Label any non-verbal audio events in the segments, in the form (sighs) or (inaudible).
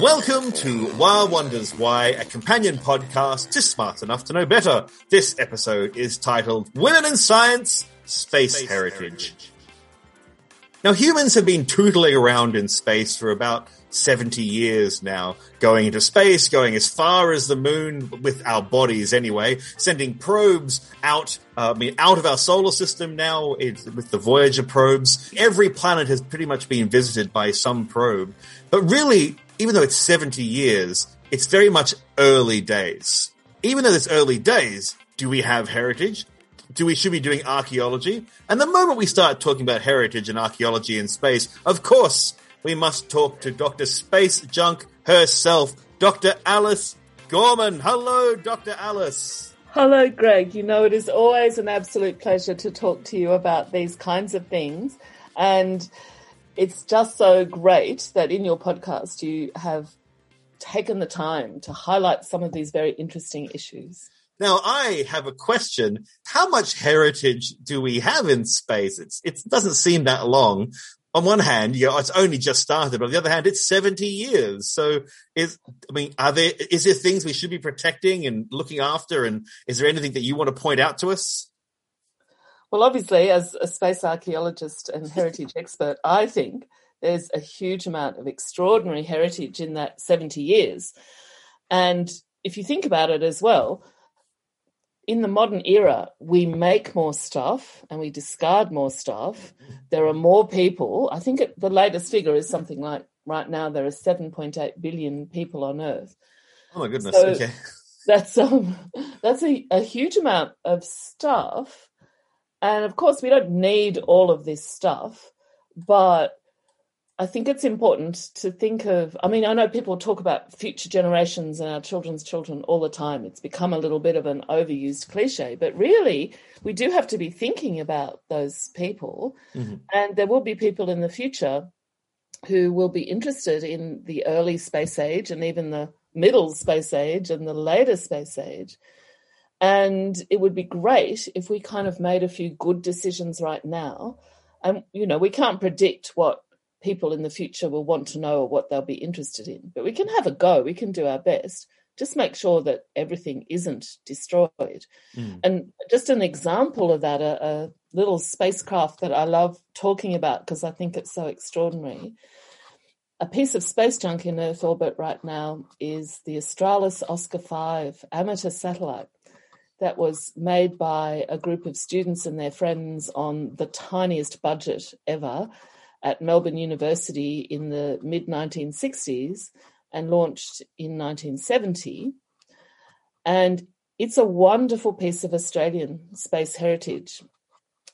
Welcome to Why Wonders Why, a companion podcast to Smart Enough to Know Better. This episode is titled Women in Science, Space, space heritage. heritage. Now humans have been tootling around in space for about 70 years now, going into space, going as far as the moon with our bodies anyway, sending probes out, uh, I mean, out of our solar system now with the Voyager probes. Every planet has pretty much been visited by some probe. But really, even though it's 70 years, it's very much early days. Even though it's early days, do we have heritage? Do we should be doing archaeology? And the moment we start talking about heritage and archaeology in space, of course, we must talk to Dr. Space Junk herself, Dr. Alice Gorman. Hello, Dr. Alice. Hello, Greg. You know, it is always an absolute pleasure to talk to you about these kinds of things. And it's just so great that in your podcast you have taken the time to highlight some of these very interesting issues. Now, I have a question. How much heritage do we have in space? It's, it doesn't seem that long. On one hand, you know, it's only just started. But on the other hand, it's 70 years. So is, I mean, are there, is there things we should be protecting and looking after? And is there anything that you want to point out to us? Well, obviously, as a space archaeologist and heritage expert, I think there's a huge amount of extraordinary heritage in that 70 years. And if you think about it as well, in the modern era, we make more stuff and we discard more stuff. There are more people. I think it, the latest figure is something like right now there are 7.8 billion people on Earth. Oh my goodness! So okay, (laughs) that's um, that's a, a huge amount of stuff and of course, we don't need all of this stuff, but I think it's important to think of. I mean, I know people talk about future generations and our children's children all the time. It's become a little bit of an overused cliche, but really, we do have to be thinking about those people. Mm-hmm. And there will be people in the future who will be interested in the early space age and even the middle space age and the later space age. And it would be great if we kind of made a few good decisions right now. And, you know, we can't predict what people in the future will want to know or what they'll be interested in, but we can have a go. We can do our best. Just make sure that everything isn't destroyed. Mm. And just an example of that, a, a little spacecraft that I love talking about because I think it's so extraordinary. A piece of space junk in Earth orbit right now is the Australis Oscar 5 amateur satellite that was made by a group of students and their friends on the tiniest budget ever at Melbourne University in the mid 1960s and launched in 1970. And it's a wonderful piece of Australian space heritage.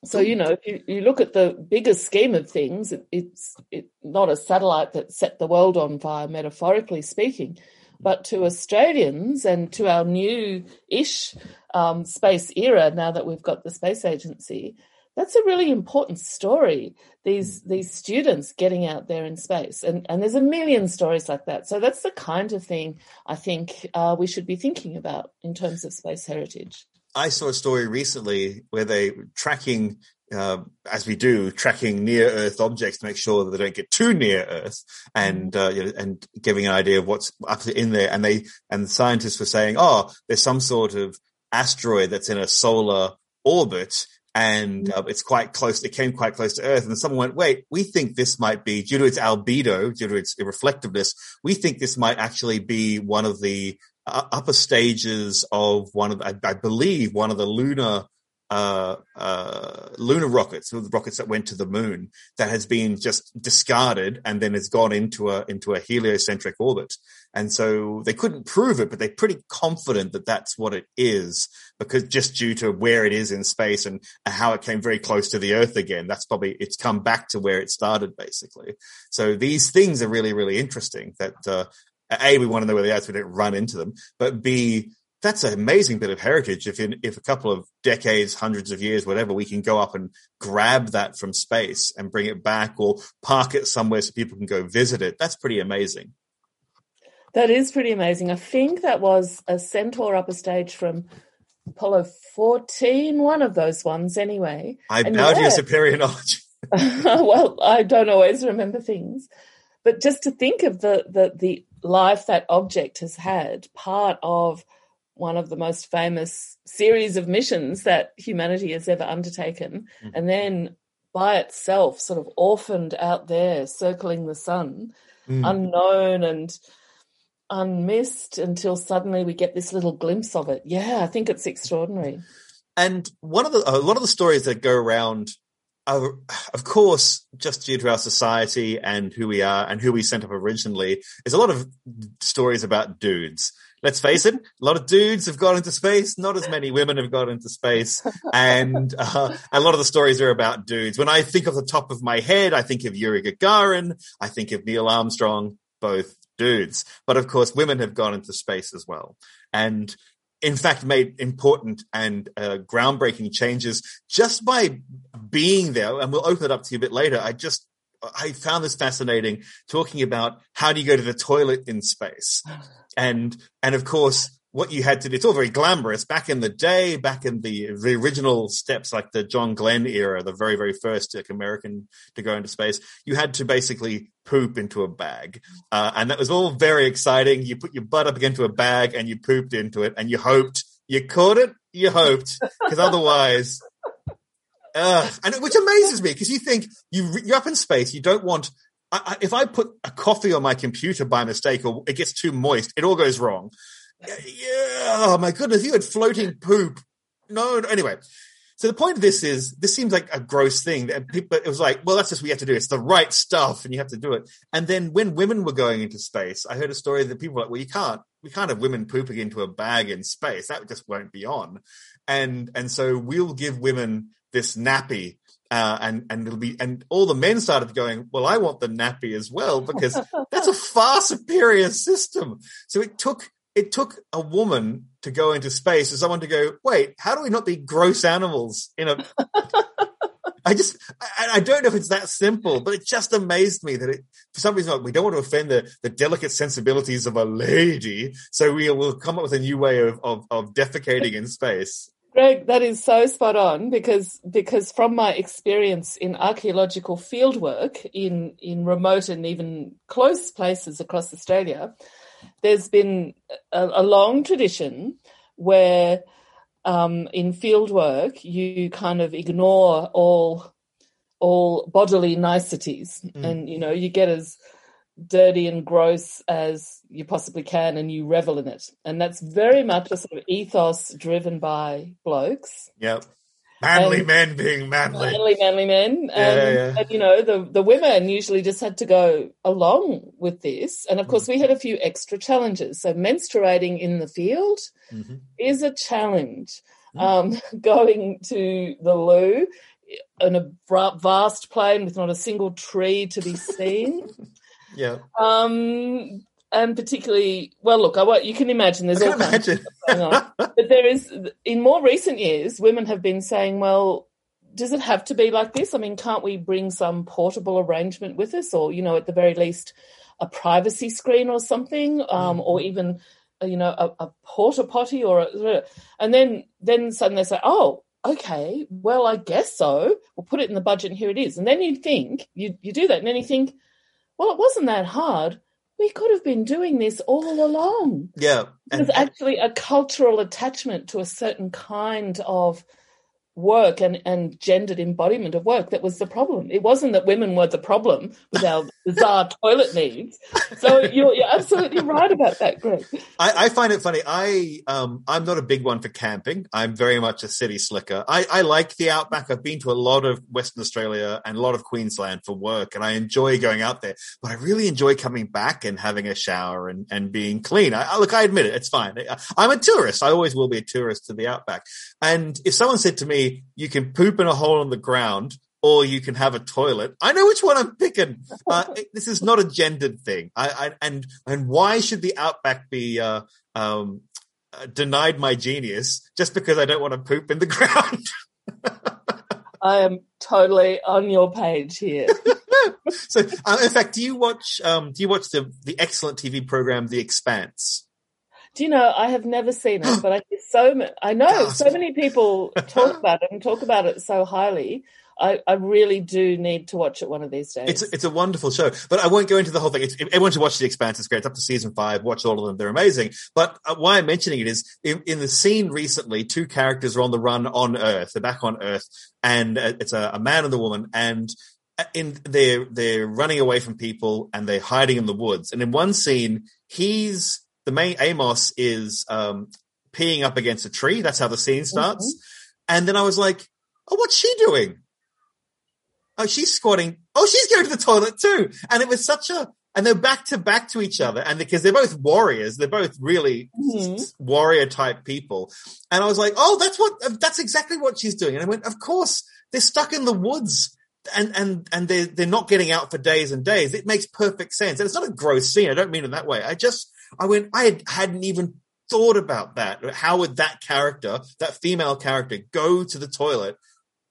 So, you know, if you, you look at the bigger scheme of things, it, it's it, not a satellite that set the world on fire, metaphorically speaking, but to Australians and to our new ish um, space era, now that we've got the space agency, that's a really important story. These these students getting out there in space, and and there's a million stories like that. So that's the kind of thing I think uh, we should be thinking about in terms of space heritage. I saw a story recently where they tracking uh, as we do, tracking near Earth objects to make sure that they don't get too near Earth, and uh, you know, and giving an idea of what's up in there. And they and the scientists were saying, oh, there's some sort of asteroid that's in a solar orbit, and uh, it's quite close. It came quite close to Earth, and someone went, "Wait, we think this might be due to its albedo, due to its reflectiveness. We think this might actually be one of the uh, upper stages of one of, I, I believe, one of the lunar." Uh, uh, lunar rockets, the rockets that went to the moon, that has been just discarded and then has gone into a into a heliocentric orbit. And so they couldn't prove it, but they're pretty confident that that's what it is, because just due to where it is in space and how it came very close to the Earth again, that's probably it's come back to where it started, basically. So these things are really really interesting. That uh, a we want to know where they are so we don't run into them, but b that's an amazing bit of heritage. If in, if a couple of decades, hundreds of years, whatever, we can go up and grab that from space and bring it back or park it somewhere so people can go visit it, that's pretty amazing. That is pretty amazing. I think that was a Centaur upper stage from Apollo 14, one of those ones anyway. I bow yeah. to your superior knowledge. (laughs) (laughs) well, I don't always remember things. But just to think of the, the, the life that object has had, part of one of the most famous series of missions that humanity has ever undertaken, mm-hmm. and then by itself, sort of orphaned out there, circling the sun, mm. unknown and unmissed until suddenly we get this little glimpse of it. Yeah, I think it's extraordinary. And one of the a lot of the stories that go around are, of course, just due to our society and who we are and who we sent up originally, is a lot of stories about dudes. Let's face it, a lot of dudes have gone into space. Not as many women have gone into space. And uh, a lot of the stories are about dudes. When I think of the top of my head, I think of Yuri Gagarin. I think of Neil Armstrong, both dudes. But of course, women have gone into space as well. And in fact, made important and uh, groundbreaking changes just by being there. And we'll open it up to you a bit later. I just, I found this fascinating talking about how do you go to the toilet in space? (sighs) And, and of course, what you had to do, it's all very glamorous. Back in the day, back in the, the original steps, like the John Glenn era, the very, very first like, American to go into space, you had to basically poop into a bag. Uh, and that was all very exciting. You put your butt up into a bag and you pooped into it and you hoped you caught it. You hoped because otherwise, uh, and which amazes me because you think you, you're up in space. You don't want, I, I, if I put a coffee on my computer by mistake or it gets too moist, it all goes wrong yeah, oh my goodness, you had floating poop. No, no, anyway. So the point of this is, this seems like a gross thing. But it was like, well, that's just what you have to do. It's the right stuff, and you have to do it. And then when women were going into space, I heard a story that people were like, well, you can't, we can't have women pooping into a bag in space. That just won't be on. And and so we'll give women this nappy uh, and and it'll be and all the men started going, well, I want the nappy as well because that's a far superior system. So it took it took a woman to go into space and someone to go, wait, how do we not be gross animals in a (laughs) I just, I, I, don't know if it's that simple, but it just amazed me that it, for some reason, we don't want to offend the, the delicate sensibilities of a lady. So we will come up with a new way of, of, of defecating in space. Greg, that is so spot on because, because from my experience in archaeological fieldwork in, in remote and even close places across Australia, there's been a, a long tradition where um, in field work you kind of ignore all all bodily niceties mm. and you know you get as dirty and gross as you possibly can and you revel in it and that's very much a sort of ethos driven by blokes yep manly and men being manly, manly, manly men, yeah, and, yeah. and, you know the the women usually just had to go along with this, and of course we had a few extra challenges. So menstruating in the field mm-hmm. is a challenge. Mm-hmm. Um, (laughs) going to the loo in a vast plain with not a single tree to be seen. (laughs) yeah. Um, and particularly, well, look, I you can imagine there's all kinds imagine. going on. but there is, in more recent years, women have been saying, well, does it have to be like this? I mean, can't we bring some portable arrangement with us, or you know, at the very least, a privacy screen or something, um, or mm-hmm. even uh, you know, a, a porta potty, or a, and then then suddenly they say, oh, okay, well, I guess so. We'll put it in the budget, and here it is. And then you think you you do that, and then you think, well, it wasn't that hard we could have been doing this all along. Yeah. There's actually a cultural attachment to a certain kind of work and, and gendered embodiment of work that was the problem. It wasn't that women were the problem with our bizarre (laughs) toilet needs. So you're, you're absolutely right about that, Greg. I, I find it funny. I um I'm not a big one for camping. I'm very much a city slicker. I, I like the outback. I've been to a lot of Western Australia and a lot of Queensland for work, and I enjoy going out there. But I really enjoy coming back and having a shower and, and being clean. I, look, I admit it. It's fine. I'm a tourist. I always will be a tourist to the outback. And if someone said to me, you can poop in a hole in the ground or you can have a toilet. I know which one I'm picking. Uh, this is not a gendered thing. I, I, and and why should the outback be uh, um, uh, denied my genius just because I don't want to poop in the (laughs) ground. I am totally on your page here. (laughs) so, uh, in fact, do you watch? Um, do you watch the the excellent TV program The Expanse? Do you know I have never seen it, but I (gasps) so I know so many people talk about it and talk about it so highly. I, I, really do need to watch it one of these days. It's it's a wonderful show, but I won't go into the whole thing. It's, everyone should watch The Expanse. It's great. It's up to season five. Watch all of them; they're amazing. But uh, why I'm mentioning it is in, in, the scene recently, two characters are on the run on Earth. They're back on Earth, and uh, it's a, a man and a woman, and uh, in they're they're running away from people and they're hiding in the woods. And in one scene, he's the main Amos is um, peeing up against a tree. That's how the scene starts. Mm-hmm. And then I was like, "Oh, what's she doing?" oh, she's squatting. Oh, she's going to the toilet too. And it was such a, and they're back to back to each other. And because they're both warriors, they're both really mm-hmm. warrior type people. And I was like, oh, that's what, that's exactly what she's doing. And I went, of course, they're stuck in the woods and, and, and they're, they're not getting out for days and days. It makes perfect sense. And it's not a gross scene. I don't mean it that way. I just, I went, I had, hadn't even thought about that. How would that character, that female character go to the toilet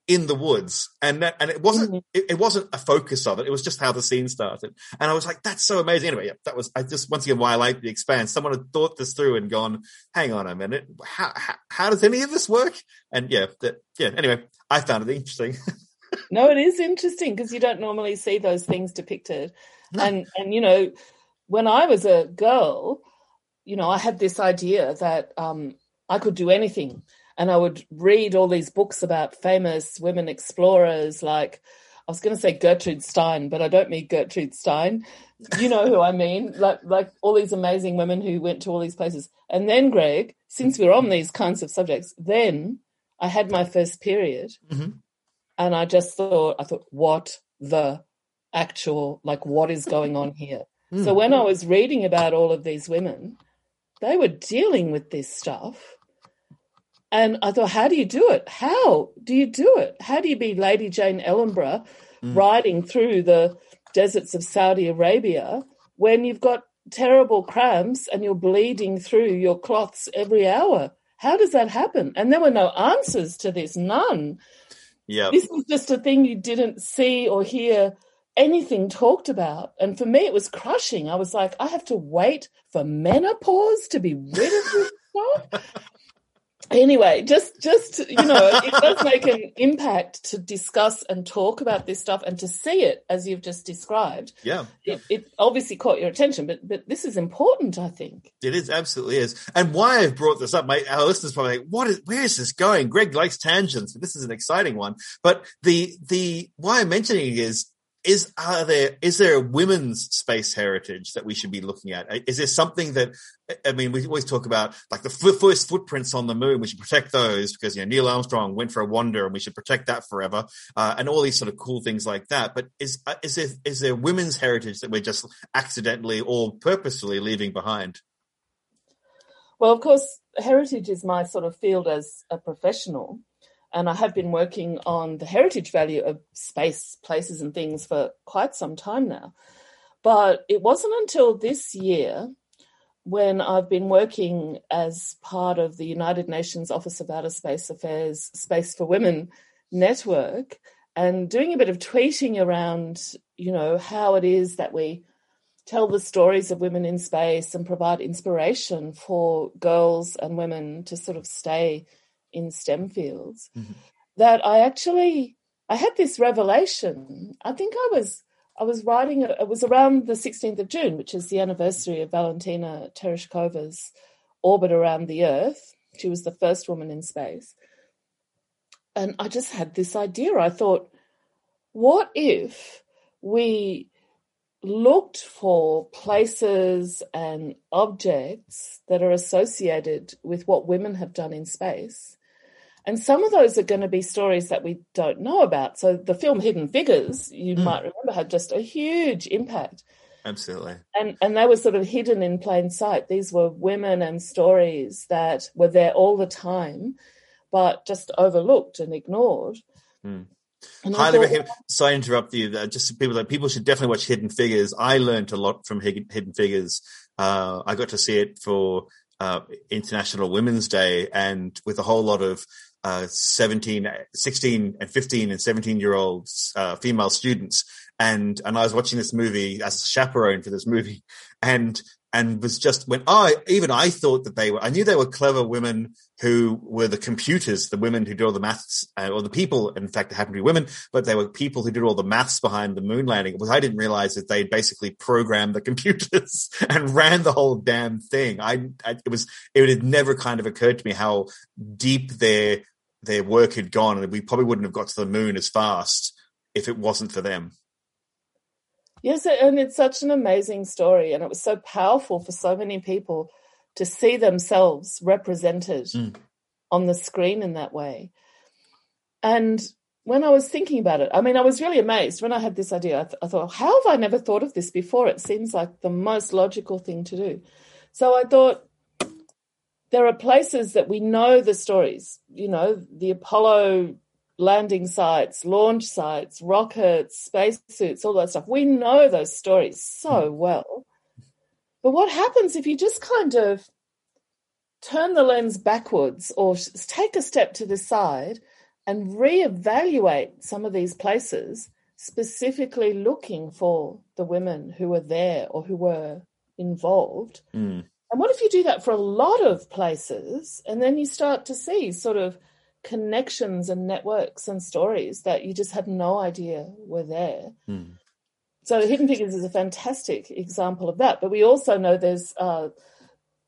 in the woods? And that, and it wasn't mm-hmm. it, it, wasn't a focus of it. It was just how the scene started. And i was like that's so amazing. Anyway yeah, that was i just once again why i like the expanse. Someone had thought this through and gone hang on a minute. How how, how does any of this work? And yeah that, yeah anyway i found it interesting. (laughs) No it is interesting because you don't normally see those things depicted. No. and and you know when i was a girl you know i had this idea that um i could do anything and I would read all these books about famous women explorers like I was going to say Gertrude Stein, but I don't mean Gertrude Stein. You know who I mean, like like all these amazing women who went to all these places. And then, Greg, since we're on these kinds of subjects, then I had my first period, mm-hmm. and I just thought, I thought, what the actual like, what is going on here? Mm. So when I was reading about all of these women, they were dealing with this stuff and I thought, how do you do it? How do you do it? How do you be Lady Jane Ellenborough mm. riding through the deserts of Saudi Arabia when you've got terrible cramps and you're bleeding through your cloths every hour? How does that happen? And there were no answers to this, none. Yeah. This was just a thing you didn't see or hear anything talked about. And for me, it was crushing. I was like, I have to wait for menopause to be rid of this (laughs) stuff. Anyway just just you know it (laughs) does make an impact to discuss and talk about this stuff and to see it as you've just described. Yeah. It, it, obviously caught your attention but but this is important i think. It is absolutely is. And why i've brought this up my our listeners probably like what is where is this going? Greg likes tangents but this is an exciting one. But the the why i'm mentioning it is is are there is there a women's space heritage that we should be looking at? Is there something that I mean? We always talk about like the first footprints on the moon. We should protect those because you know Neil Armstrong went for a wander, and we should protect that forever, uh, and all these sort of cool things like that. But is uh, is there is there women's heritage that we're just accidentally or purposefully leaving behind? Well, of course, heritage is my sort of field as a professional. And I have been working on the heritage value of space, places, and things for quite some time now. But it wasn't until this year when I've been working as part of the United Nations Office of Outer Space Affairs Space for Women network and doing a bit of tweeting around, you know, how it is that we tell the stories of women in space and provide inspiration for girls and women to sort of stay in STEM fields mm-hmm. that I actually I had this revelation. I think I was I was writing it was around the 16th of June, which is the anniversary of Valentina Tereshkova's orbit around the Earth. She was the first woman in space. And I just had this idea. I thought, what if we looked for places and objects that are associated with what women have done in space and some of those are going to be stories that we don't know about. So the film Hidden Figures, you mm. might remember, had just a huge impact. Absolutely. And and they were sort of hidden in plain sight. These were women and stories that were there all the time, but just overlooked and ignored. Mm. And Highly recommend. Sorry, interrupt you. Uh, just people that people should definitely watch Hidden Figures. I learned a lot from Hidden Figures. Uh, I got to see it for uh, International Women's Day, and with a whole lot of uh, 17, 16 and 15 and 17 year olds, uh, female students. And, and I was watching this movie as a chaperone for this movie (laughs) and, and was just when I, even I thought that they were, I knew they were clever women who were the computers, the women who did all the maths, uh, or the people, in fact, it happened to be women, but they were people who did all the maths behind the moon landing. Was I didn't realize that they basically programmed the (laughs) computers and ran the whole damn thing. I, I, it was, it had never kind of occurred to me how deep their their work had gone, and we probably wouldn't have got to the moon as fast if it wasn't for them. Yes, and it's such an amazing story, and it was so powerful for so many people to see themselves represented mm. on the screen in that way. And when I was thinking about it, I mean, I was really amazed when I had this idea. I, th- I thought, how have I never thought of this before? It seems like the most logical thing to do. So I thought, there are places that we know the stories, you know, the Apollo landing sites, launch sites, rockets, spacesuits, all that stuff. We know those stories so hmm. well. But what happens if you just kind of turn the lens backwards or take a step to the side and reevaluate some of these places, specifically looking for the women who were there or who were involved? Mm. And what if you do that for a lot of places and then you start to see sort of connections and networks and stories that you just had no idea were there? Mm. So Hidden Figures is a fantastic example of that. But we also know there's uh,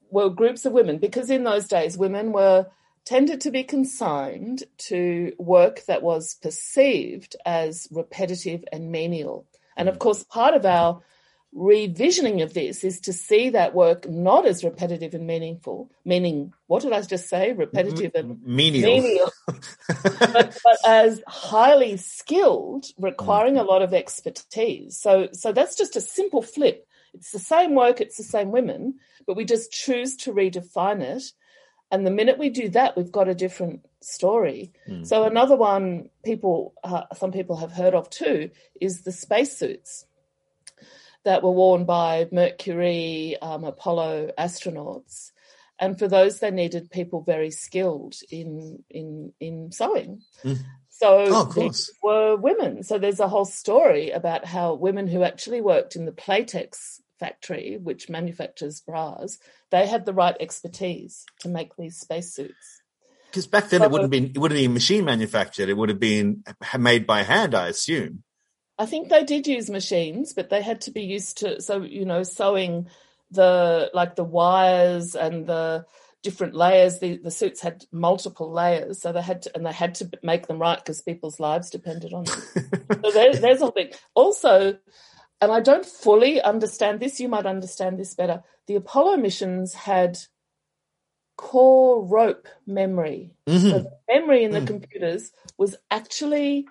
well groups of women because in those days women were tended to be consigned to work that was perceived as repetitive and menial. And of hmm. course, part of our revisioning of this is to see that work not as repetitive and meaningful, meaning, what did I just say? Repetitive and menial, menial (laughs) but, but, as highly skilled, requiring a lot of expertise. So, so that's just a simple flip. It's the same work, it's the same women, but we just choose to redefine it. And the minute we do that, we've got a different story. Mm. So another one people, uh, some people have heard of too, is the spacesuits that were worn by Mercury, um, Apollo astronauts. And for those, they needed people very skilled in in in sewing. Mm. So oh, these were women. So there's a whole story about how women who actually worked in the Playtex factory, which manufactures bras, they had the right expertise to make these spacesuits. Because back then so, it wouldn't been it wouldn't been machine manufactured. It would have been made by hand, I assume. I think they did use machines, but they had to be used to so you know sewing the like the wires and the different layers. The the suits had multiple layers, so they had to and they had to make them right because people's lives depended on them. so there, there's a thing. Also, and I don't fully understand this. You might understand this better. The Apollo missions had core rope memory. Mm-hmm. So the memory in the mm. computers was actually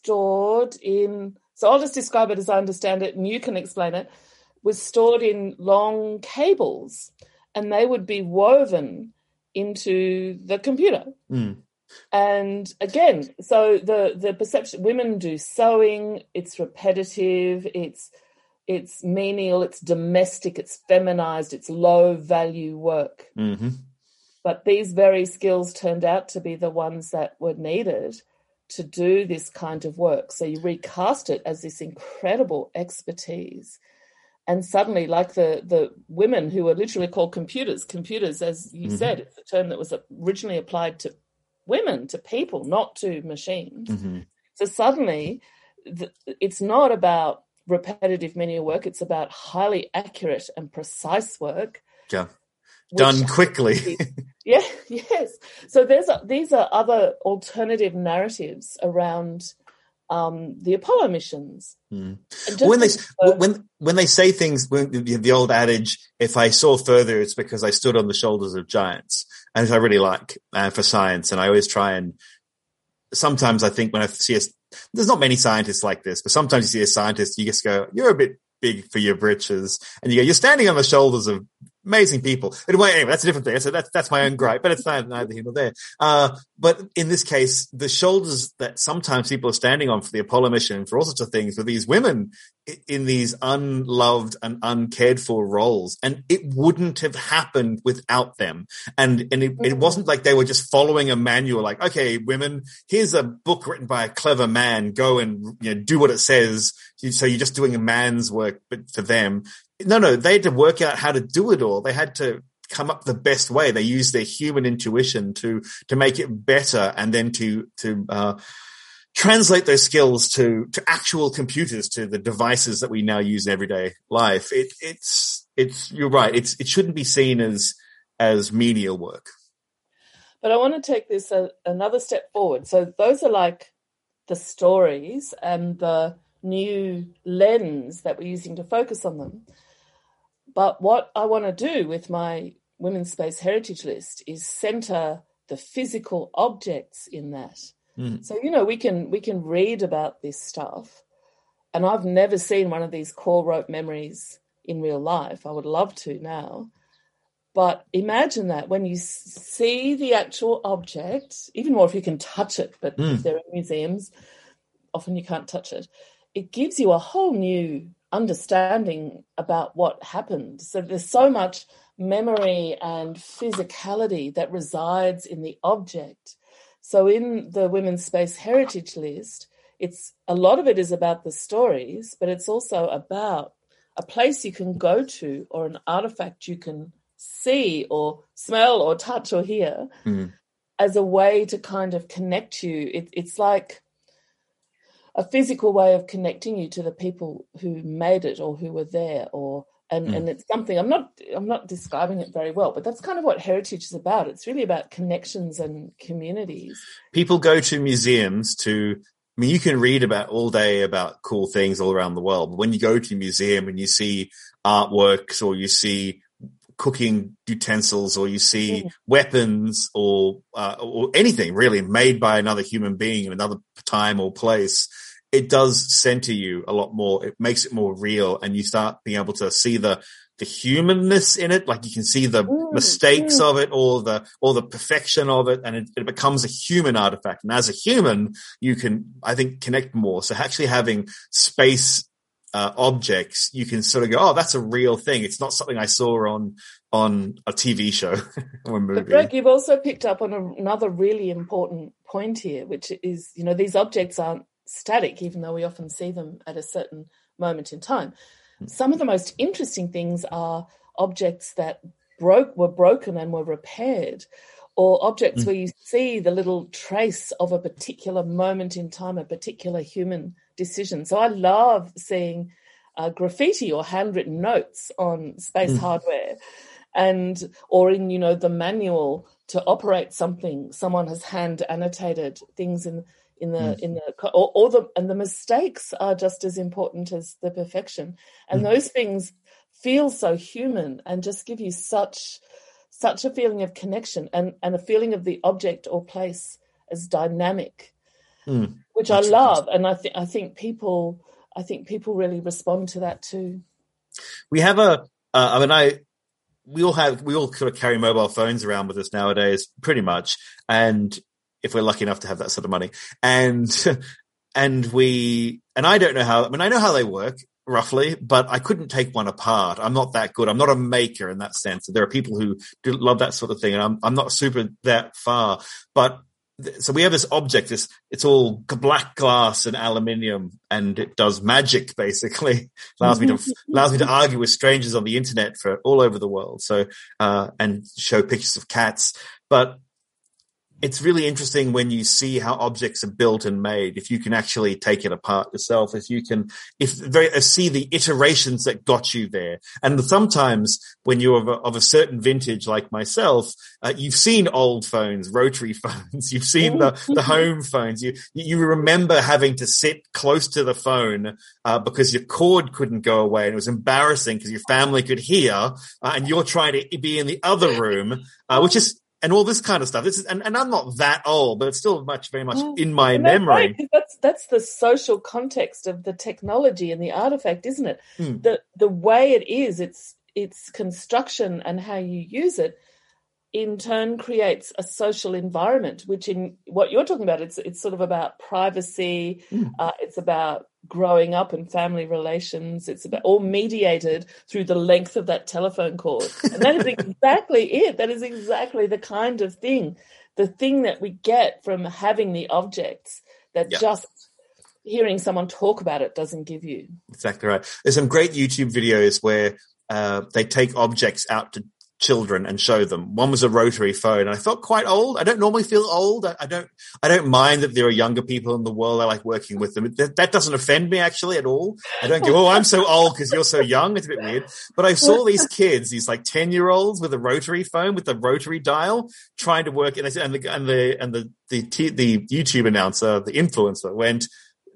stored in, so I'll just describe it as I understand it and you can explain it, was stored in long cables and they would be woven into the computer. Mm. And again, so the the perception women do sewing, it's repetitive, it's it's menial, it's domestic, it's feminized, it's low value work. Mm-hmm. But these very skills turned out to be the ones that were needed to do this kind of work. So you recast it as this incredible expertise. And suddenly, like the, the women who were literally called computers, computers, as you mm-hmm. said, it's a term that was originally applied to women, to people, not to machines. Mm-hmm. So suddenly, the, it's not about repetitive menial work, it's about highly accurate and precise work. Yeah done quickly. Yeah, (laughs) yes. So there's a, these are other alternative narratives around um, the Apollo missions. Mm. When they uh, when when they say things, when, the old adage, "If I saw further, it's because I stood on the shoulders of giants," and I really like uh, for science, and I always try and. Sometimes I think when I see a, there's not many scientists like this, but sometimes you see a scientist, you just go, "You're a bit big for your britches," and you go, "You're standing on the shoulders of amazing people. Anyway, anyway, that's a different thing. So that's that's my own (laughs) gripe, but it's not neither here nor there. Uh, but in this case, the shoulders that sometimes people are standing on for the Apollo mission, for all sorts of things, were these women in these unloved and uncared for roles, and it wouldn't have happened without them. And and it, it wasn't like they were just following a manual, like okay, women, here's a book written by a clever man, go and you know do what it says. So you're just doing a man's work, but for them, no, no, they had to work out how to do it all. They had to come up the best way. They used their human intuition to to make it better, and then to to uh, translate those skills to to actual computers, to the devices that we now use in everyday life. It, it's it's you're right. It's it shouldn't be seen as as menial work. But I want to take this a, another step forward. So those are like the stories and the new lens that we're using to focus on them. But what I want to do with my Women's Space Heritage List is center the physical objects in that. Mm. So you know we can we can read about this stuff, and I've never seen one of these core rope memories in real life. I would love to now, but imagine that when you see the actual object, even more if you can touch it. But mm. if they're in museums, often you can't touch it. It gives you a whole new understanding about what happened. So there's so much memory and physicality that resides in the object. So in the Women's Space Heritage List, it's a lot of it is about the stories, but it's also about a place you can go to or an artifact you can see or smell or touch or hear mm. as a way to kind of connect you. It, it's like a physical way of connecting you to the people who made it or who were there or and mm. and it's something i'm not i'm not describing it very well but that's kind of what heritage is about it's really about connections and communities people go to museums to i mean you can read about all day about cool things all around the world but when you go to a museum and you see artworks or you see cooking utensils or you see mm. weapons or uh, or anything really made by another human being in another time or place it does center you a lot more. It makes it more real and you start being able to see the, the humanness in it. Like you can see the mm, mistakes mm. of it or the, or the perfection of it. And it, it, becomes a human artifact. And as a human, you can, I think, connect more. So actually having space uh, objects, you can sort of go, oh, that's a real thing. It's not something I saw on on a TV show (laughs) or movie. But Greg, you've also picked up on a, another really important point here, which is, you know, these objects aren't static, even though we often see them at a certain moment in time. Hmm. Some of the most interesting things are objects that broke were broken and were repaired, or objects mm. where you see the little trace of a particular moment in time, a particular human decision. So I love seeing uh, graffiti or handwritten notes on space mm. hardware and or in you know the manual to operate something someone has hand annotated things in in the mm. in the all, all, the and the mistakes are just as important as the perfection and mm. those things feel so human and just give you such such a feeling of connection and and a feeling of the object or place as dynamic mm. which That's i love and i think i think people i think people really respond to that too we have a. Uh, I mean i we all have we all sort of carry mobile phones around with us nowadays pretty much and if we're lucky enough to have that sort of money. And, (laughs) and we, and I don't know how, I mean, I know how they work roughly, but I couldn't take one apart. I'm not that good. I'm not a maker in that sense. There are people who do love that sort of thing and I'm, I'm not super that far, but so we have this object, this, it's all black glass and aluminium and it does magic (laughs) basically. allows me to, (laughs) allows me to argue with strangers on the internet for all over the world. So, uh, and show pictures of cats. But it's really interesting when you see how objects are built and made. If you can actually take it apart yourself, if you can, if very uh, see the iterations that got you there. And sometimes when you're of a, of a certain vintage, like myself, uh, you've seen old phones, rotary (laughs) phones. You've seen the (laughs) the home phones. You you remember having to sit close to the phone uh, because your cord couldn't go away, and it was embarrassing because your family could hear, uh, and you're trying to be in the other room, uh, which is and all this kind of stuff. This is, and, and I'm not that old, but it's still much, very much mm. in my memory. Right, that's that's the social context of the technology and the artifact, isn't it? Mm. The the way it is, it's its construction and how you use it in turn creates a social environment which in what you're talking about it's it's sort of about privacy mm. uh, it's about growing up and family relations it's about all mediated through the length of that telephone call and that is (laughs) exactly it that is exactly the kind of thing the thing that we get from having the objects that yeah. just hearing someone talk about it doesn't give you exactly right there's some great youtube videos where uh, they take objects out to children and show them. One was a rotary phone, and I felt quite old. I don't normally feel old. I, I don't. I don't mind that there are younger people in the world. I like working with them. That, that doesn't offend me actually at all. I don't go, oh, I'm so old because you're so young. It's a bit weird. But I saw these (laughs) kids, these like ten year olds with a rotary phone with a rotary dial, trying to work. And I said, and the and the and the the, the, the YouTube announcer, the influencer, went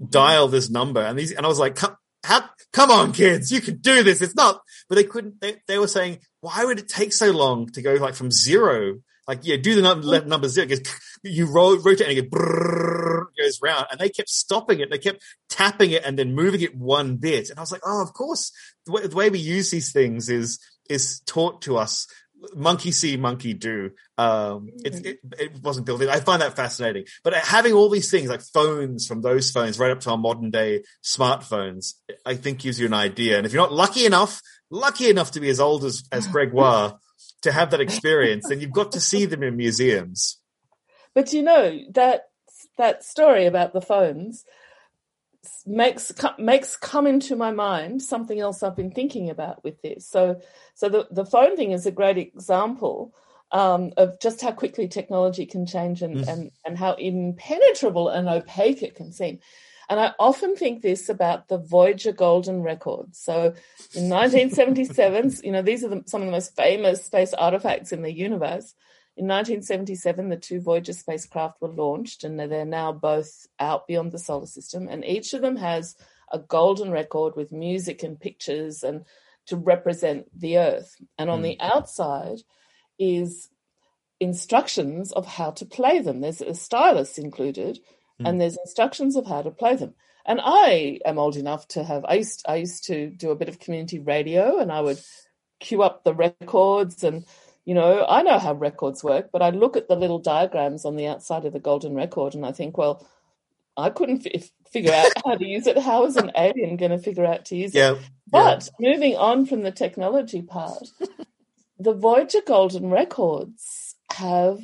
dial this number, and these, and I was like, how, come on, kids, you can do this. It's not, but they couldn't, they, they were saying, why would it take so long to go like from zero? Like, yeah, do the number, number zero. Because (laughs) you roll, rotate and it brrr, goes round and they kept stopping it. They kept tapping it and then moving it one bit. And I was like, oh, of course. The way, the way we use these things is, is taught to us monkey see, monkey do. Um, it, mm-hmm. it, it, wasn't built in. I find that fascinating. But having all these things like phones from those phones right up to our modern day smartphones, I think gives you an idea. And if you're not lucky enough, lucky enough to be as old as, as (laughs) Gregoire to have that experience, then you've got to see them in museums. But you know, that, that story about the phones, makes makes come into my mind something else I've been thinking about with this. So, so the the phone thing is a great example um, of just how quickly technology can change and, mm. and and how impenetrable and opaque it can seem. And I often think this about the Voyager Golden Record. So, in 1977, (laughs) you know, these are the, some of the most famous space artifacts in the universe. In 1977, the two Voyager spacecraft were launched, and they're now both out beyond the solar system. And each of them has a golden record with music and pictures and to represent the Earth. And on mm. the outside is instructions of how to play them. There's a stylus included, mm. and there's instructions of how to play them. And I am old enough to have. I used I used to do a bit of community radio, and I would queue up the records and you know, I know how records work, but I look at the little diagrams on the outside of the golden record and I think, well, I couldn't f- figure out how to use it. How is an alien going to figure out to use yeah, it? But yeah. moving on from the technology part, the Voyager golden records have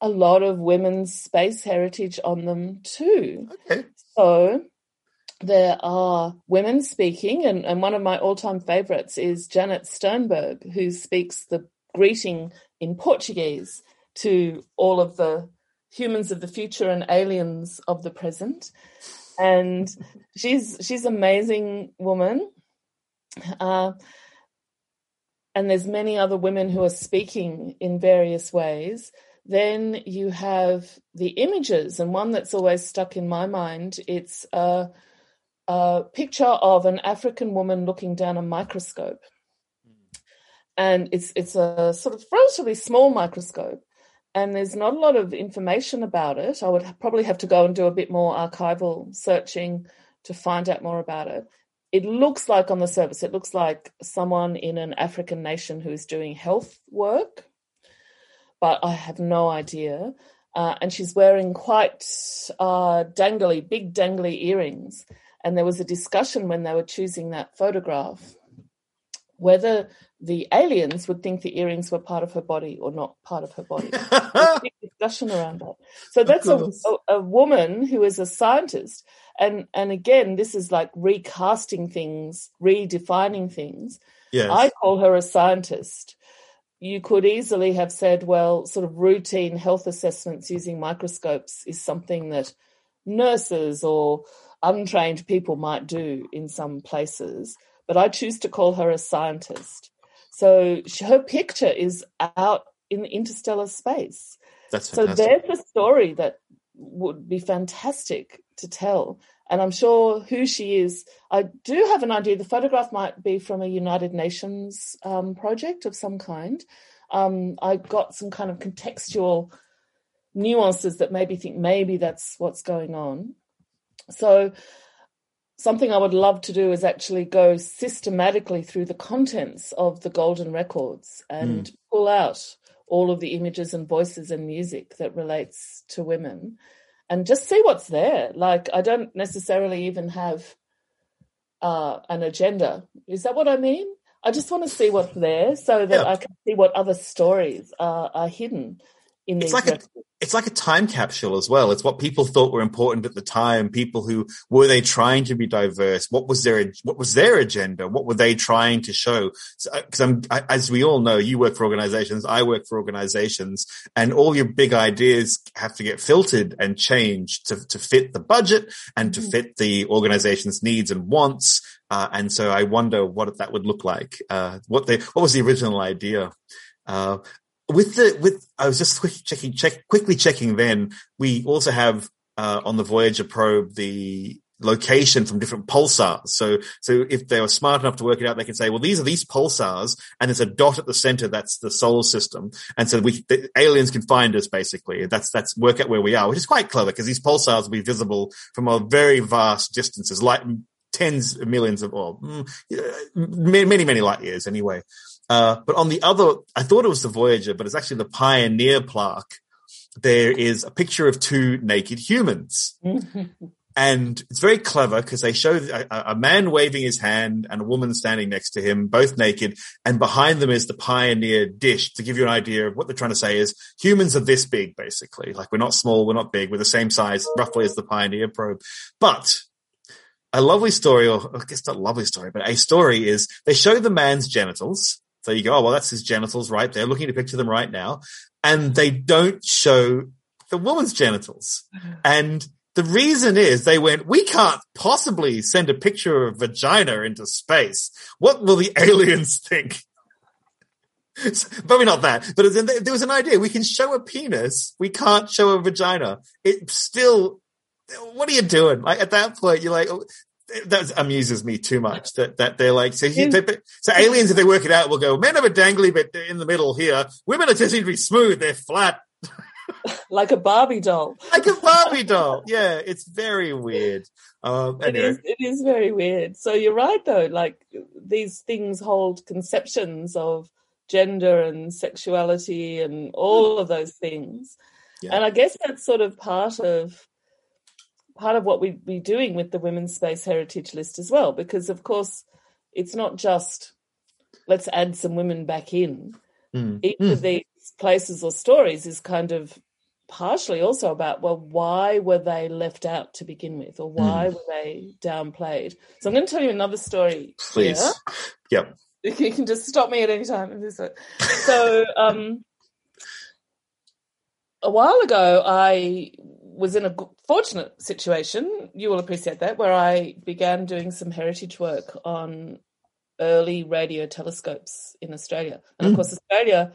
a lot of women's space heritage on them too. Okay. So there are women speaking, and, and one of my all time favorites is Janet Sternberg, who speaks the greeting in Portuguese to all of the humans of the future and aliens of the present. And she's she's amazing woman. Uh, and there's many other women who are speaking in various ways. Then you have the images, and one that's always stuck in my mind. It's a, a picture of an African woman looking down a microscope, and it's it's a sort of relatively small microscope and there's not a lot of information about it. I would probably have to go and do a bit more archival searching to find out more about it. It looks like on the surface it looks like someone in an african nation who's doing health work but i have no idea. Uh, and she's wearing quite uh, dangly big dangly earrings. And there was a discussion when they were choosing that photograph whether the aliens would think the earrings were part of her body or not part of her body. (laughs) discussion around that. So that's a, a, a, woman who is a scientist. And, and again, this is like recasting things, redefining things. Yes. I call her a scientist. You could easily have said, well, sort of routine health assessments using microscopes is something that nurses or untrained people might do in some places but I choose to call her a scientist. So her picture is out in interstellar space. That's so there's a story that would be fantastic to tell. And I'm sure who she is, I do have an idea. The photograph might be from a United Nations um, project of some kind. Um, I got some kind of contextual nuances that maybe think maybe that's what's going on. So something I would love to do is actually go systematically through the contents of the golden records and mm. pull out all of the images and voices and music that relates to women and just see what's there. Like, I don't necessarily even have uh, an agenda. Is that what I mean? I just want to see what's there so that yeah. I can see what other stories are, are hidden it's like a, it's like a time capsule as well. It's what people thought were important at the time. People who were they trying to be diverse? What was their what was their agenda? What were they trying to show? Because so, I'm as we all know, you work for organizations, I work for organizations, and all your big ideas have to get filtered and changed to to fit the budget and to mm-hmm. fit the organization's needs and wants. Uh, and so I wonder what that would look like. Uh, what they what was the original idea? Uh, with the with I was just quick checking check quickly checking then we also have uh, on the Voyager probe the location from different pulsars. So so if they were smart enough to work it out, they can say, well, these are these pulsars, and there's a dot at the center that's the solar system, and so we the aliens can find us basically. That's that's work out where we are, which is quite clever because these pulsars will be visible from a very vast distances, like tens of millions of or mm, many many light years anyway. Uh, but on the other, I thought it was the Voyager, but it's actually the Pioneer plaque. There is a picture of two naked humans. (laughs) and it's very clever because they show a, a, man waving his hand and a woman standing next to him, both naked. And behind them is the Pioneer dish to give you an idea of what they're trying to say is humans are this big, basically. Like we're not small, we're not big, we're the same size roughly as the Pioneer probe. But a lovely story, or I guess not a lovely story, but a story is they show the man's genitals so you go, oh, well, that's his genitals right there. Looking to picture them right now. And they don't show the woman's genitals. Mm-hmm. And the reason is they went, we can't possibly send a picture of a vagina into space. What will the (laughs) aliens think? (laughs) Probably not that, but there was an idea. We can show a penis. We can't show a vagina. It still, what are you doing? Like at that point, you're like, oh, that amuses me too much that, that they're like, so, they, so aliens, if they work it out, will go, men are a dangly bit in the middle here. Women are just need to be smooth. They're flat. (laughs) like a Barbie doll. like a Barbie doll. Yeah. It's very weird. Um, anyway. it, is, it is very weird. So you're right though. Like these things hold conceptions of gender and sexuality and all of those things. Yeah. And I guess that's sort of part of part of what we'd be doing with the Women's Space Heritage List as well, because of course it's not just let's add some women back in. Mm. Each mm. of these places or stories is kind of partially also about well why were they left out to begin with or why mm. were they downplayed so i'm going to tell you another story please here. yep (laughs) you can just stop me at any time so um a while ago i was in a fortunate situation, you will appreciate that, where I began doing some heritage work on early radio telescopes in Australia. And of mm. course, Australia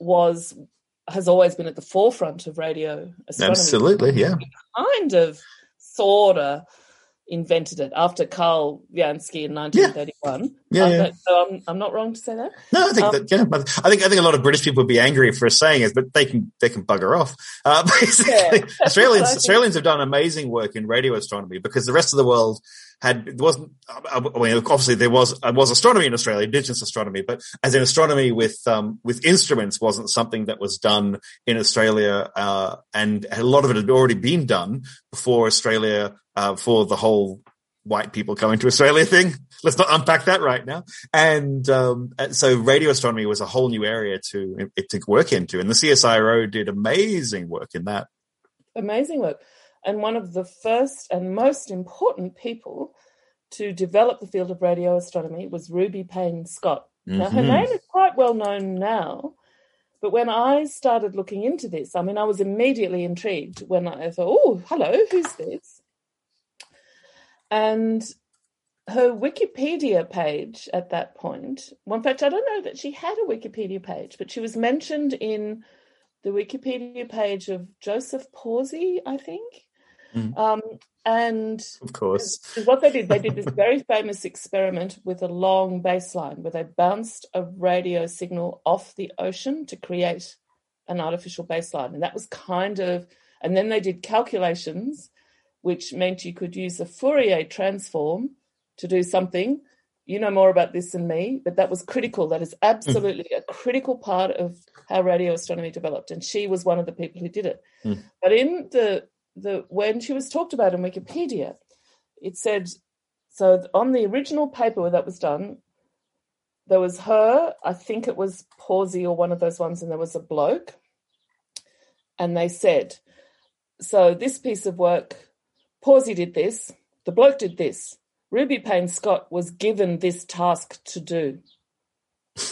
was has always been at the forefront of radio astronomy. Absolutely, yeah. Kind of, sort of invented it after Carl Jansky in 1931. Yeah, yeah, yeah. So I'm, I'm not wrong to say that. No, I think um, that, yeah, but I think I think a lot of British people would be angry for saying it, but they can they can bugger off. Uh, (laughs) basically, yeah, (laughs) Australians Australians have done amazing work in radio astronomy because the rest of the world had it wasn't. I mean, obviously there was was astronomy in Australia, indigenous astronomy, but as in astronomy with um, with instruments wasn't something that was done in Australia, uh, and a lot of it had already been done before Australia uh, for the whole white people coming to Australia (laughs) thing. Let's not unpack that right now. And um, so radio astronomy was a whole new area to to work into, and the CSIRO did amazing work in that. Amazing work. And one of the first and most important people to develop the field of radio astronomy was Ruby Payne Scott. Mm-hmm. Now, her mm-hmm. name is quite well known now, but when I started looking into this, I mean, I was immediately intrigued when I thought, oh, hello, who's this? And her Wikipedia page at that point, well, in fact, I don't know that she had a Wikipedia page, but she was mentioned in the Wikipedia page of Joseph Pawsey, I think. Mm. Um, and of course, what they did, they did this very famous experiment with a long baseline where they bounced a radio signal off the ocean to create an artificial baseline. And that was kind of, and then they did calculations which meant you could use a Fourier transform to do something. You know more about this than me, but that was critical. That is absolutely mm. a critical part of how radio astronomy developed, and she was one of the people who did it. Mm. But in the the when she was talked about in Wikipedia, it said so on the original paper where that was done, there was her, I think it was Pawsey or one of those ones, and there was a bloke. And they said, so this piece of work, Pawsey did this, the bloke did this. Ruby Payne Scott was given this task to do. (laughs)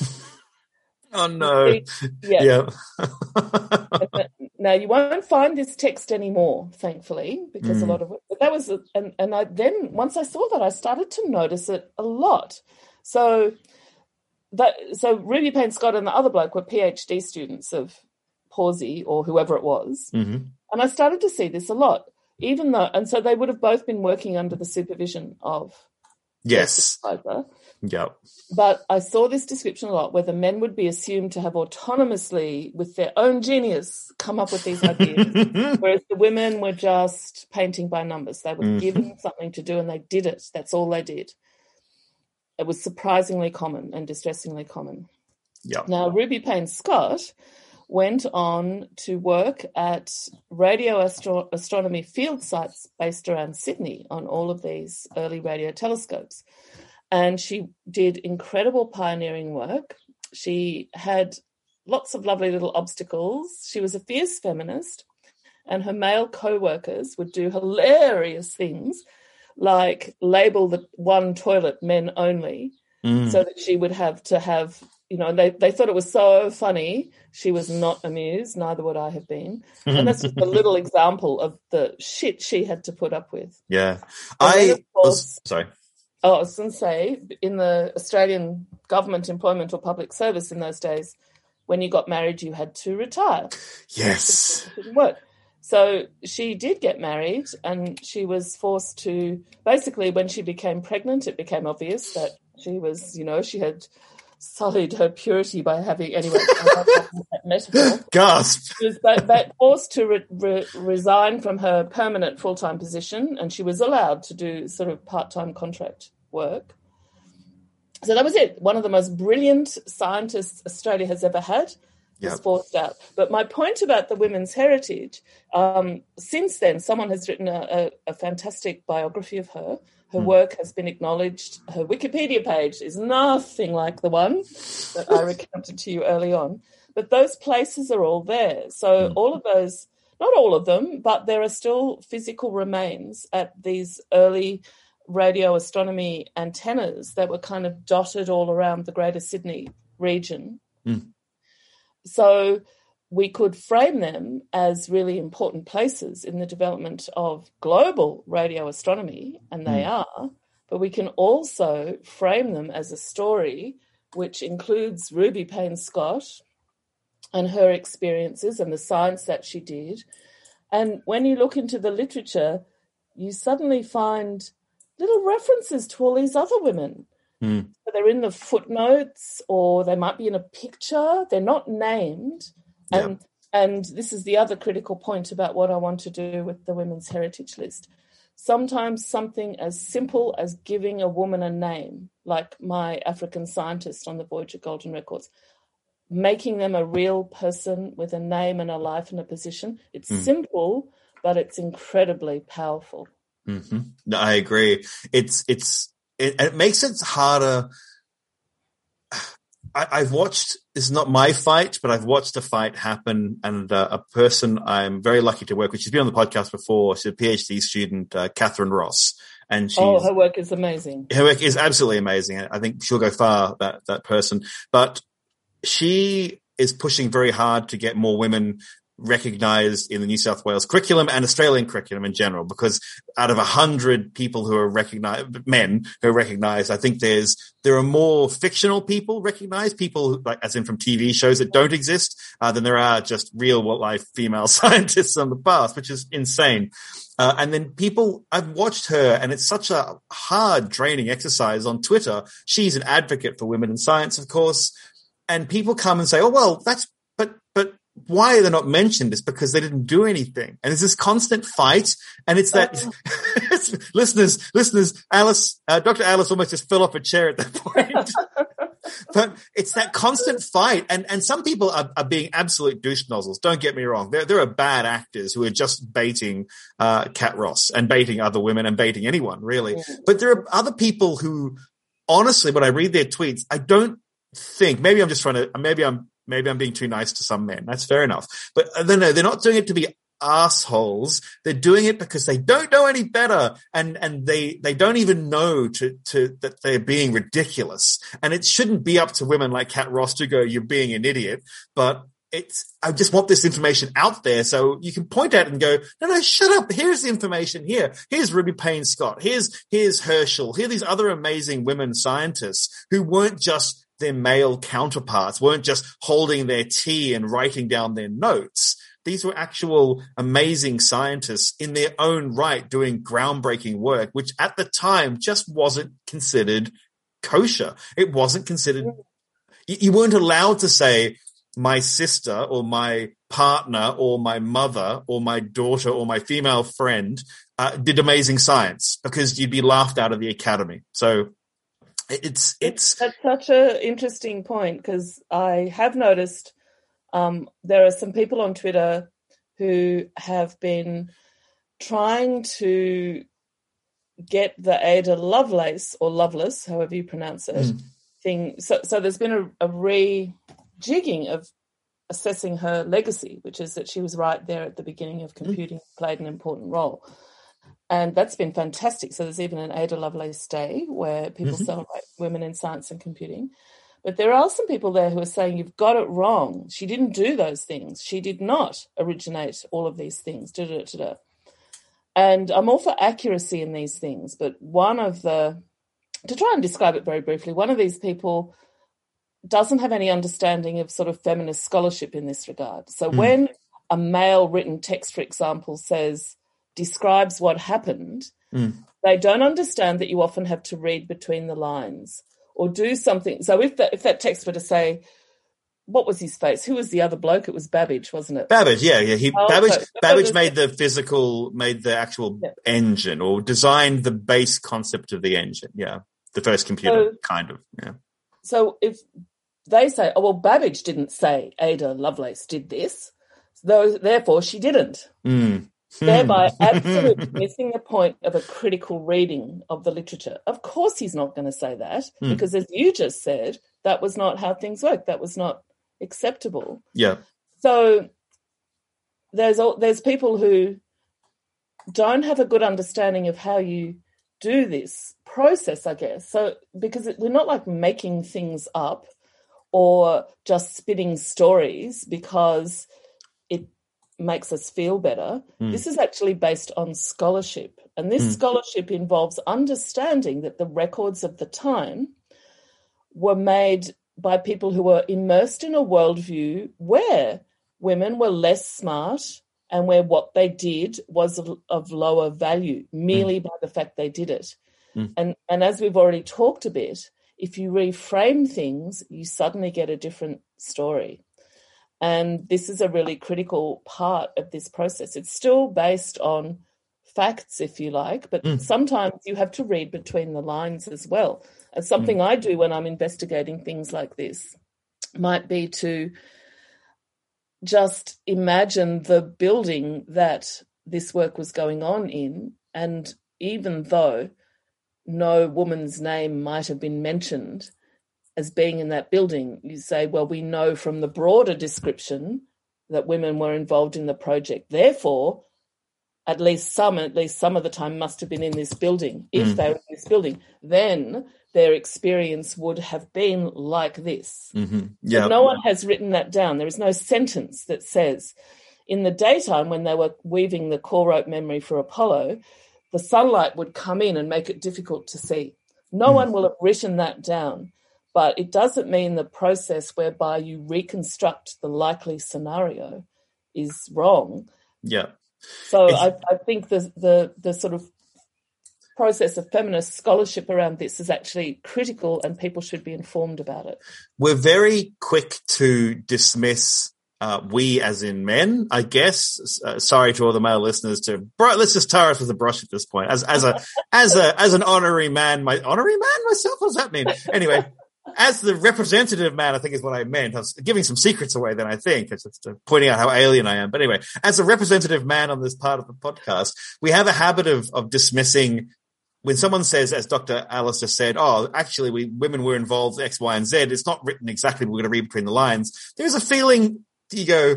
oh no. Yeah. yeah. now you won't find this text anymore, thankfully, because mm. a lot of it, but that was, and, and I then, once I saw that, I started to notice it a lot. So that so Ruby Payne Scott and the other bloke were PhD students of Pawsey or whoever it was, mm-hmm. and I started to see this a lot. Even though, and so they would have both been working under the supervision of yes, Yep. But I saw this description a lot where the men would be assumed to have autonomously, with their own genius, come up with these ideas, (laughs) whereas the women were just painting by numbers. They were mm-hmm. given something to do and they did it. That's all they did it was surprisingly common and distressingly common. Yeah. Now, Ruby Payne Scott went on to work at radio astro- astronomy field sites based around Sydney on all of these early radio telescopes. And she did incredible pioneering work. She had lots of lovely little obstacles. She was a fierce feminist, and her male co workers would do hilarious things like label the one toilet men only mm. so that she would have to have you know they, they thought it was so funny. She was not amused neither would i have been. And that's just a (laughs) little example of the shit she had to put up with. Yeah. I course, was sorry. Oh i was going to say in the australian government employment or public service in those days when you got married you had to retire. Yes. It didn't work. So she did get married and she was forced to basically, when she became pregnant, it became obvious that she was, you know, she had sullied her purity by having, anyway, (laughs) metaphor. Gasp! She was but, but forced to re- re- resign from her permanent full time position and she was allowed to do sort of part time contract work. So that was it. One of the most brilliant scientists Australia has ever had yep. was forced out. But my point about the women's heritage, um, since then, someone has written a, a, a fantastic biography of her. Her mm. work has been acknowledged. Her Wikipedia page is nothing like the one that I (laughs) recounted to you early on. But those places are all there. So mm. all of those, not all of them, but there are still physical remains at these early radio astronomy antennas that were kind of dotted all around the Greater Sydney region. Mm. So we could frame them as really important places in the development of global radio astronomy, and they mm. are, but we can also frame them as a story which includes Ruby Payne Scott and her experiences and the science that she did. And when you look into the literature, you suddenly find little references to all these other women Mm. So they're in the footnotes or they might be in a picture. They're not named. And yeah. and this is the other critical point about what I want to do with the women's heritage list. Sometimes something as simple as giving a woman a name, like my African scientist on the Voyager Golden Records, making them a real person with a name and a life and a position. It's mm. simple, but it's incredibly powerful. Mm-hmm. No, I agree. It's it's it, it makes it harder. I, have watched. This is not my fight, but I've watched a fight happen, and uh, a person I'm very lucky to work with. She's been on the podcast before. She's a PhD student, uh, Catherine Ross, and she's, oh, her work is amazing. Her work is absolutely amazing. I think she'll go far. That that person, but she is pushing very hard to get more women recognized in the New South Wales curriculum and Australian curriculum in general, because out of a hundred people who are recognized, men who are recognized, I think there's, there are more fictional people recognized, people like, as in from TV shows that don't exist, uh, than there are just real life female (laughs) scientists in the past, which is insane. Uh, and then people, I've watched her and it's such a hard draining exercise on Twitter. She's an advocate for women in science, of course. And people come and say, Oh, well, that's, why are they're not mentioned is because they didn't do anything. And it's this constant fight. And it's that oh. (laughs) listeners, listeners, Alice, uh, Dr. Alice almost just fell off a chair at that point. (laughs) but it's that constant fight. And, and some people are, are being absolute douche nozzles. Don't get me wrong. There, there are bad actors who are just baiting, uh, Kat Ross and baiting other women and baiting anyone really. But there are other people who honestly, when I read their tweets, I don't think maybe I'm just trying to, maybe I'm maybe I'm being too nice to some men. That's fair enough. But uh, no, they're not doing it to be assholes. They're doing it because they don't know any better and, and they, they don't even know to, to, that they're being ridiculous. And it shouldn't be up to women like Kat Ross to go, you're being an idiot. But it's, I just want this information out there so you can point at it and go, no, no, shut up. Here's the information here. Here's Ruby Payne Scott. Here's, here's Herschel. Here are these other amazing women scientists who weren't just their male counterparts weren't just holding their tea and writing down their notes. These were actual amazing scientists in their own right doing groundbreaking work, which at the time just wasn't considered kosher. It wasn't considered, you weren't allowed to say, my sister or my partner or my mother or my daughter or my female friend uh, did amazing science because you'd be laughed out of the academy. So it's it's that's such an interesting point because I have noticed um, there are some people on Twitter who have been trying to get the Ada Lovelace or Loveless, however you pronounce it, mm. thing. So, so there's been a, a rejigging of assessing her legacy, which is that she was right there at the beginning of hmm. computing, mm. played an important role and that's been fantastic. So there's even an Ada Lovelace Day where people mm-hmm. celebrate women in science and computing. But there are some people there who are saying you've got it wrong. She didn't do those things. She did not originate all of these things. Da-da-da-da. And I'm all for accuracy in these things, but one of the to try and describe it very briefly, one of these people doesn't have any understanding of sort of feminist scholarship in this regard. So mm. when a male written text, for example, says describes what happened, mm. they don't understand that you often have to read between the lines or do something. So if that if that text were to say, what was his face? Who was the other bloke? It was Babbage, wasn't it? Babbage, yeah, yeah. He oh, Babbage so, Babbage made the physical, made the actual yeah. engine, or designed the base concept of the engine. Yeah, the first computer, so, kind of. Yeah. So if they say, "Oh well, Babbage didn't say Ada Lovelace did this," though therefore she didn't. Mm thereby (laughs) absolutely missing the point of a critical reading of the literature. Of course, he's not going to say that mm. because, as you just said, that was not how things work. That was not acceptable. Yeah. So there's there's people who don't have a good understanding of how you do this process, I guess. So because we're not like making things up or just spitting stories because makes us feel better. Mm. This is actually based on scholarship. And this mm. scholarship involves understanding that the records of the time were made by people who were immersed in a worldview where women were less smart and where what they did was of, of lower value merely mm. by the fact they did it. Hmm. And, and as we've already talked a bit, if you reframe things, you suddenly get a different story. And this is a really critical part of this process. It's still based on facts, if you like, but mm. sometimes you have to read between the lines as well. And something mm. I do when I'm investigating things like this might be to just imagine the building that this work was going on in. And even though no woman's name might have been mentioned, as being in that building, you say, well, we know from the broader description that women were involved in the project. Therefore, at least some, at least some of the time, must have been in this building. If mm. they were in this building, then their experience would have been like this. Mm-hmm. Yeah. no one has written that down. There is no sentence that says, in the daytime, when they were weaving the core rope memory for Apollo, the sunlight would come in and make it difficult to see. No mm. one will have written that down but it doesn't mean the process whereby you reconstruct the likely scenario is wrong. Yeah. So I, I, think the, the the sort of process of feminist scholarship around this is actually critical, and people should be informed about it. We're very quick to dismiss uh, we as in men, I guess. Uh, sorry to all the male listeners to, bro, let's just tar us with a brush at this point. As, as a, as a, as an honorary man, my honorary man myself, what does that mean? Anyway, as the representative man, I think is what I meant. I was giving some secrets away then I think. It's just uh, pointing out how alien I am. But anyway, as a representative man on this part of the podcast, we have a habit of, of dismissing when someone says, as Dr. Just said, oh, actually, we women were involved X, Y, and Z. It's not written exactly. We're going to read between the lines. There's a feeling you go,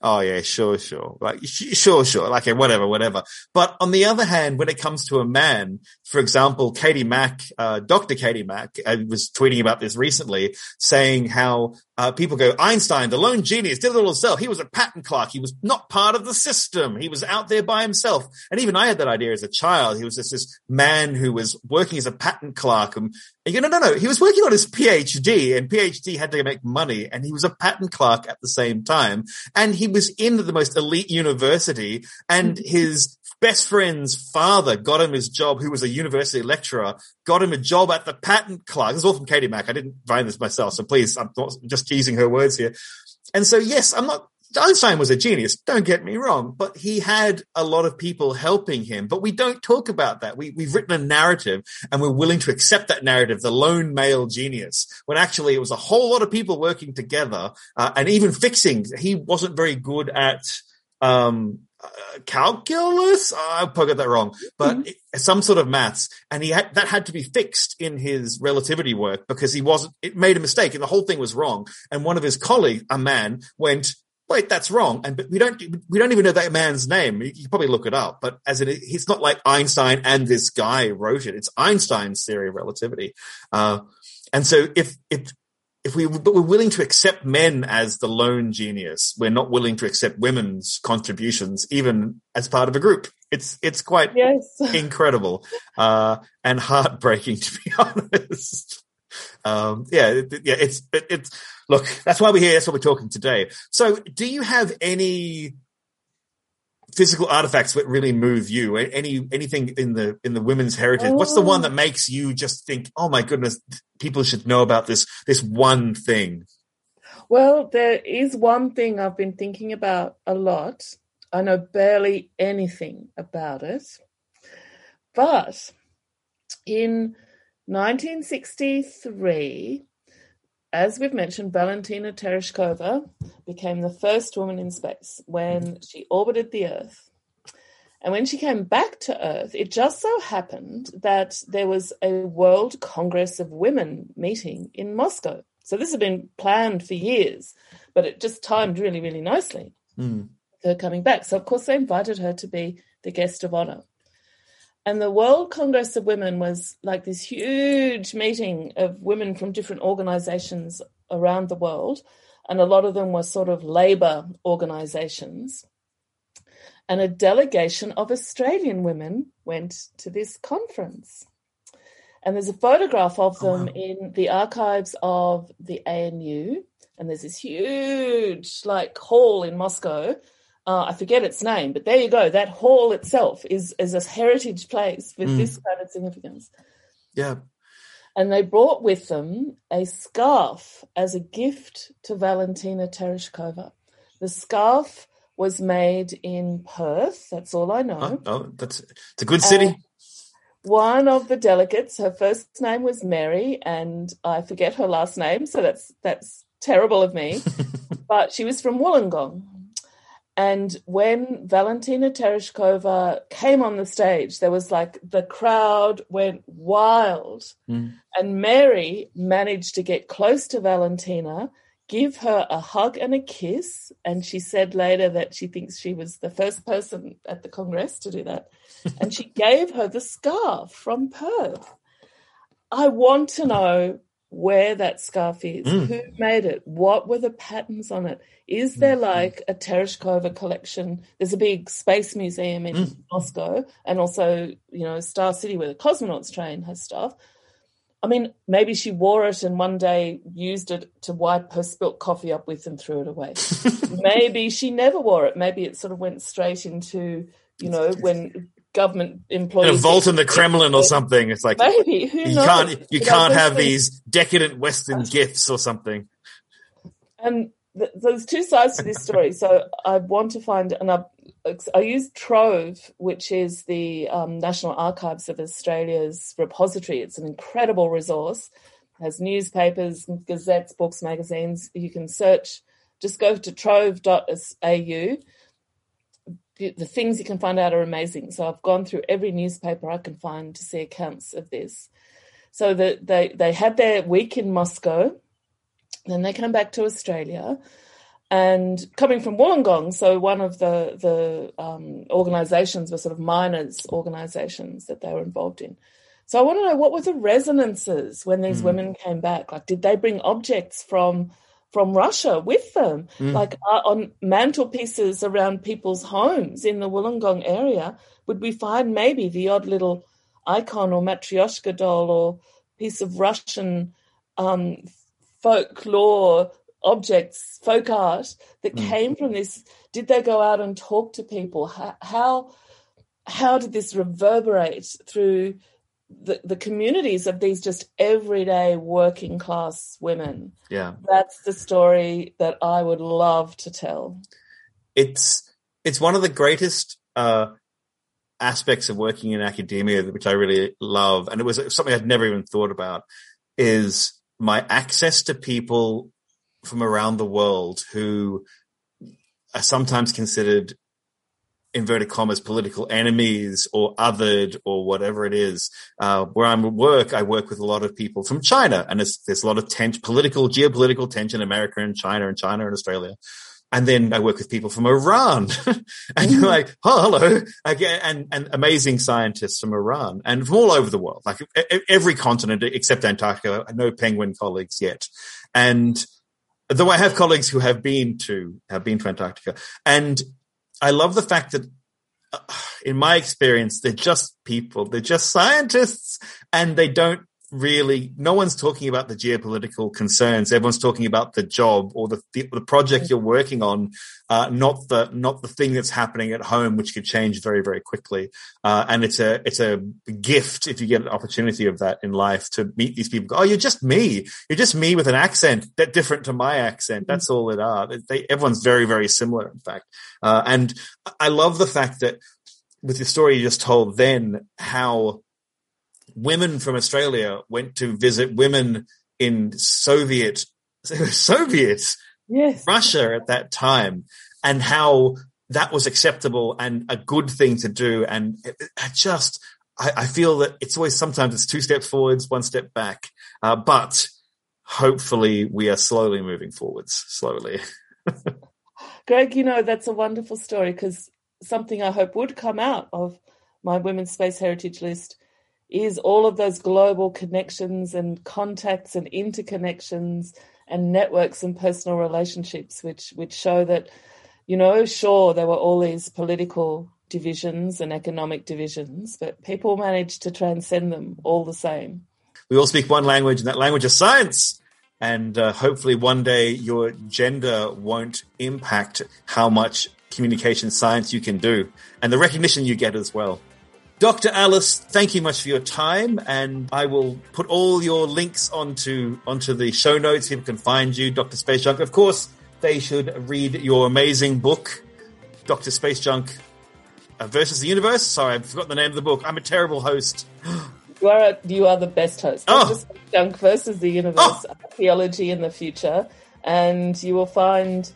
oh yeah, sure, sure, like sure, sure, like whatever, whatever. But on the other hand, when it comes to a man, for example, Katie Mack, uh, Dr. Katie Mack, uh, was tweeting about this recently, saying how uh, people go, Einstein, the lone genius, did it all himself. He was a patent clerk. He was not part of the system. He was out there by himself. And even I had that idea as a child. He was just this man who was working as a patent clerk. And you go, no, no, no. He was working on his PhD and PhD had to make money and he was a patent clerk at the same time. And he was in the most elite university and his best friend's father got him his job, who was a university lecturer, got him a job at the patent clerk. This is all from Katie Mack. I didn't find this myself, so please, I'm not just teasing her words here. And so, yes, I'm not, Einstein was a genius. Don't get me wrong, but he had a lot of people helping him. But we don't talk about that. We, we've written a narrative and we're willing to accept that narrative, the lone male genius, when actually it was a whole lot of people working together uh, and even fixing. He wasn't very good at, um, uh, calculus. I probably got that wrong, but mm-hmm. some sort of maths, and he had that had to be fixed in his relativity work because he wasn't. It made a mistake, and the whole thing was wrong. And one of his colleagues, a man, went, "Wait, that's wrong." And we don't we don't even know that man's name. You can probably look it up, but as it, it's not like Einstein and this guy wrote it. It's Einstein's theory of relativity. Uh, and so if if if we but we're willing to accept men as the lone genius. We're not willing to accept women's contributions even as part of a group. It's it's quite yes. (laughs) incredible uh, and heartbreaking (laughs) to be honest. Um, yeah it, yeah it's it, it's look that's why we're here that's why we're talking today. So do you have any physical artifacts that really move you. Any anything in the in the women's heritage oh. what's the one that oh. makes you just think oh my goodness people should know about this this one thing well there is one thing i've been thinking about a lot. I know barely anything about it. But in 1963 as we've mentioned, Valentina Tereshkova became the first woman in space when she orbited the Earth. And when she came back to Earth, it just so happened that there was a World Congress of Women meeting in Moscow. So this had been planned for years, but it just timed really, really nicely. Mm. Her coming back. So, of course, they invited her to be the guest of honor. And the World Congress of Women was like this huge meeting of women from different organizations around the world. And a lot of them were sort of labor organizations. And a delegation of Australian women went to this conference. And there's a photograph of oh, them oh, wow. in the archives of the ANU. And there's this huge, like, hall in Moscow uh, I forget its name, but there you go. That hall itself is is a heritage place with mm. this kind of significance. Yeah. And they brought with them a scarf as a gift to Valentina Tereshkova. The scarf was made in Perth. That's all I know. Oh, oh that's it's a good city. And one of the delegates, her first name was Mary, and I forget her last name, so that's that's terrible of me. (laughs) but she was from Wollongong, and when Valentina Tereshkova came on the stage, there was like the crowd went wild. Mm. And Mary managed to get close to Valentina, give her a hug and a kiss. And she said later that she thinks she was the first person at the Congress to do that. (laughs) and she gave her the scarf from Perth. I want to know where that scarf is, mm. who made it, what were the patterns on it. Is there mm. like a Tereshkova collection? There's a big space museum in mm. Moscow, and also, you know, Star City where the cosmonauts train has stuff. I mean, maybe she wore it and one day used it to wipe her spilt coffee up with and threw it away. (laughs) maybe she never wore it. Maybe it sort of went straight into, you know, when government employees. In a vault in the Kremlin or something. It's like maybe Who you knows? can't you can't have these decadent Western (laughs) gifts or something. And th- there's two sides to this story. So I want to find, and I, I use Trove, which is the um, National Archives of Australia's repository. It's an incredible resource. It has newspapers, gazettes, books, magazines. You can search. Just go to trove.au. The things you can find out are amazing. So I've gone through every newspaper I can find to see accounts of this. So that they they had their week in Moscow then they came back to Australia, and coming from Wollongong, so one of the the um, organisations were sort of miners' organisations that they were involved in. So I want to know what were the resonances when these mm. women came back? Like, did they bring objects from from Russia with them, mm. like uh, on mantelpieces around people's homes in the Wollongong area? Would we find maybe the odd little icon or matryoshka doll or piece of Russian um, folklore objects, folk art that mm. came from this? Did they go out and talk to people? How how, how did this reverberate through the, the communities of these just everyday working class women? Yeah, that's the story that I would love to tell. It's it's one of the greatest. Uh, aspects of working in academia, which I really love, and it was something I'd never even thought about, is my access to people from around the world who are sometimes considered inverted commas political enemies or othered or whatever it is. Uh, where I'm at work, I work with a lot of people from China, and there's, there's a lot of tension, political, geopolitical tension, America and China, and China and Australia. And then I work with people from Iran (laughs) and you're like, oh, hello. Again, and, and amazing scientists from Iran and from all over the world, like every continent except Antarctica. No penguin colleagues yet. And though I have colleagues who have been to, have been to Antarctica. And I love the fact that uh, in my experience, they're just people. They're just scientists and they don't really no one's talking about the geopolitical concerns. Everyone's talking about the job or the the, the project you're working on uh, not the not the thing that's happening at home which could change very very quickly. Uh, and it's a it's a gift if you get an opportunity of that in life to meet these people. Oh you're just me. You're just me with an accent that different to my accent. That's all it are. They, everyone's very very similar in fact. Uh, and i love the fact that with the story you just told then how women from Australia went to visit women in Soviet (laughs) Soviet yes. Russia at that time, and how that was acceptable and a good thing to do. And it, it just, I, I, feel that it's always sometimes it's two steps forwards, one step back, uh, but hopefully we are slowly moving forwards, slowly. (laughs) Greg, you know that's a wonderful story because something I hope would come out of my Women's Space Heritage List is all of those global connections and contacts and interconnections and networks and personal relationships which which show that you know sure there were all these political divisions and economic divisions but people managed to transcend them all the same. We all speak one language and that language is science. And uh, hopefully one day your gender won't impact how much communication science you can do and the recognition you get as well Dr. Alice, thank you much for your time, and I will put all your links onto onto the show notes. People can find you, Dr. Space Junk. Of course, they should read your amazing book, Dr. Space Junk versus the Universe. Sorry, I forgot the name of the book. I'm a terrible host. You are you are the best host. Oh. Dr. Space Junk versus the Universe, oh. archaeology in the future, and you will find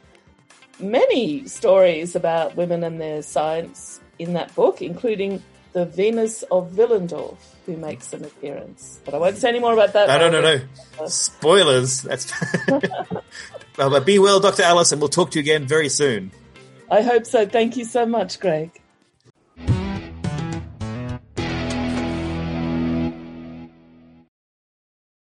many stories about women and their science in that book, including the Venus of Willendorf, who makes an appearance. But I won't say any more about that. No, no, no, no. Spoilers. That's. (laughs) well, but be well, Dr. Alice, and we'll talk to you again very soon. I hope so. Thank you so much, Greg.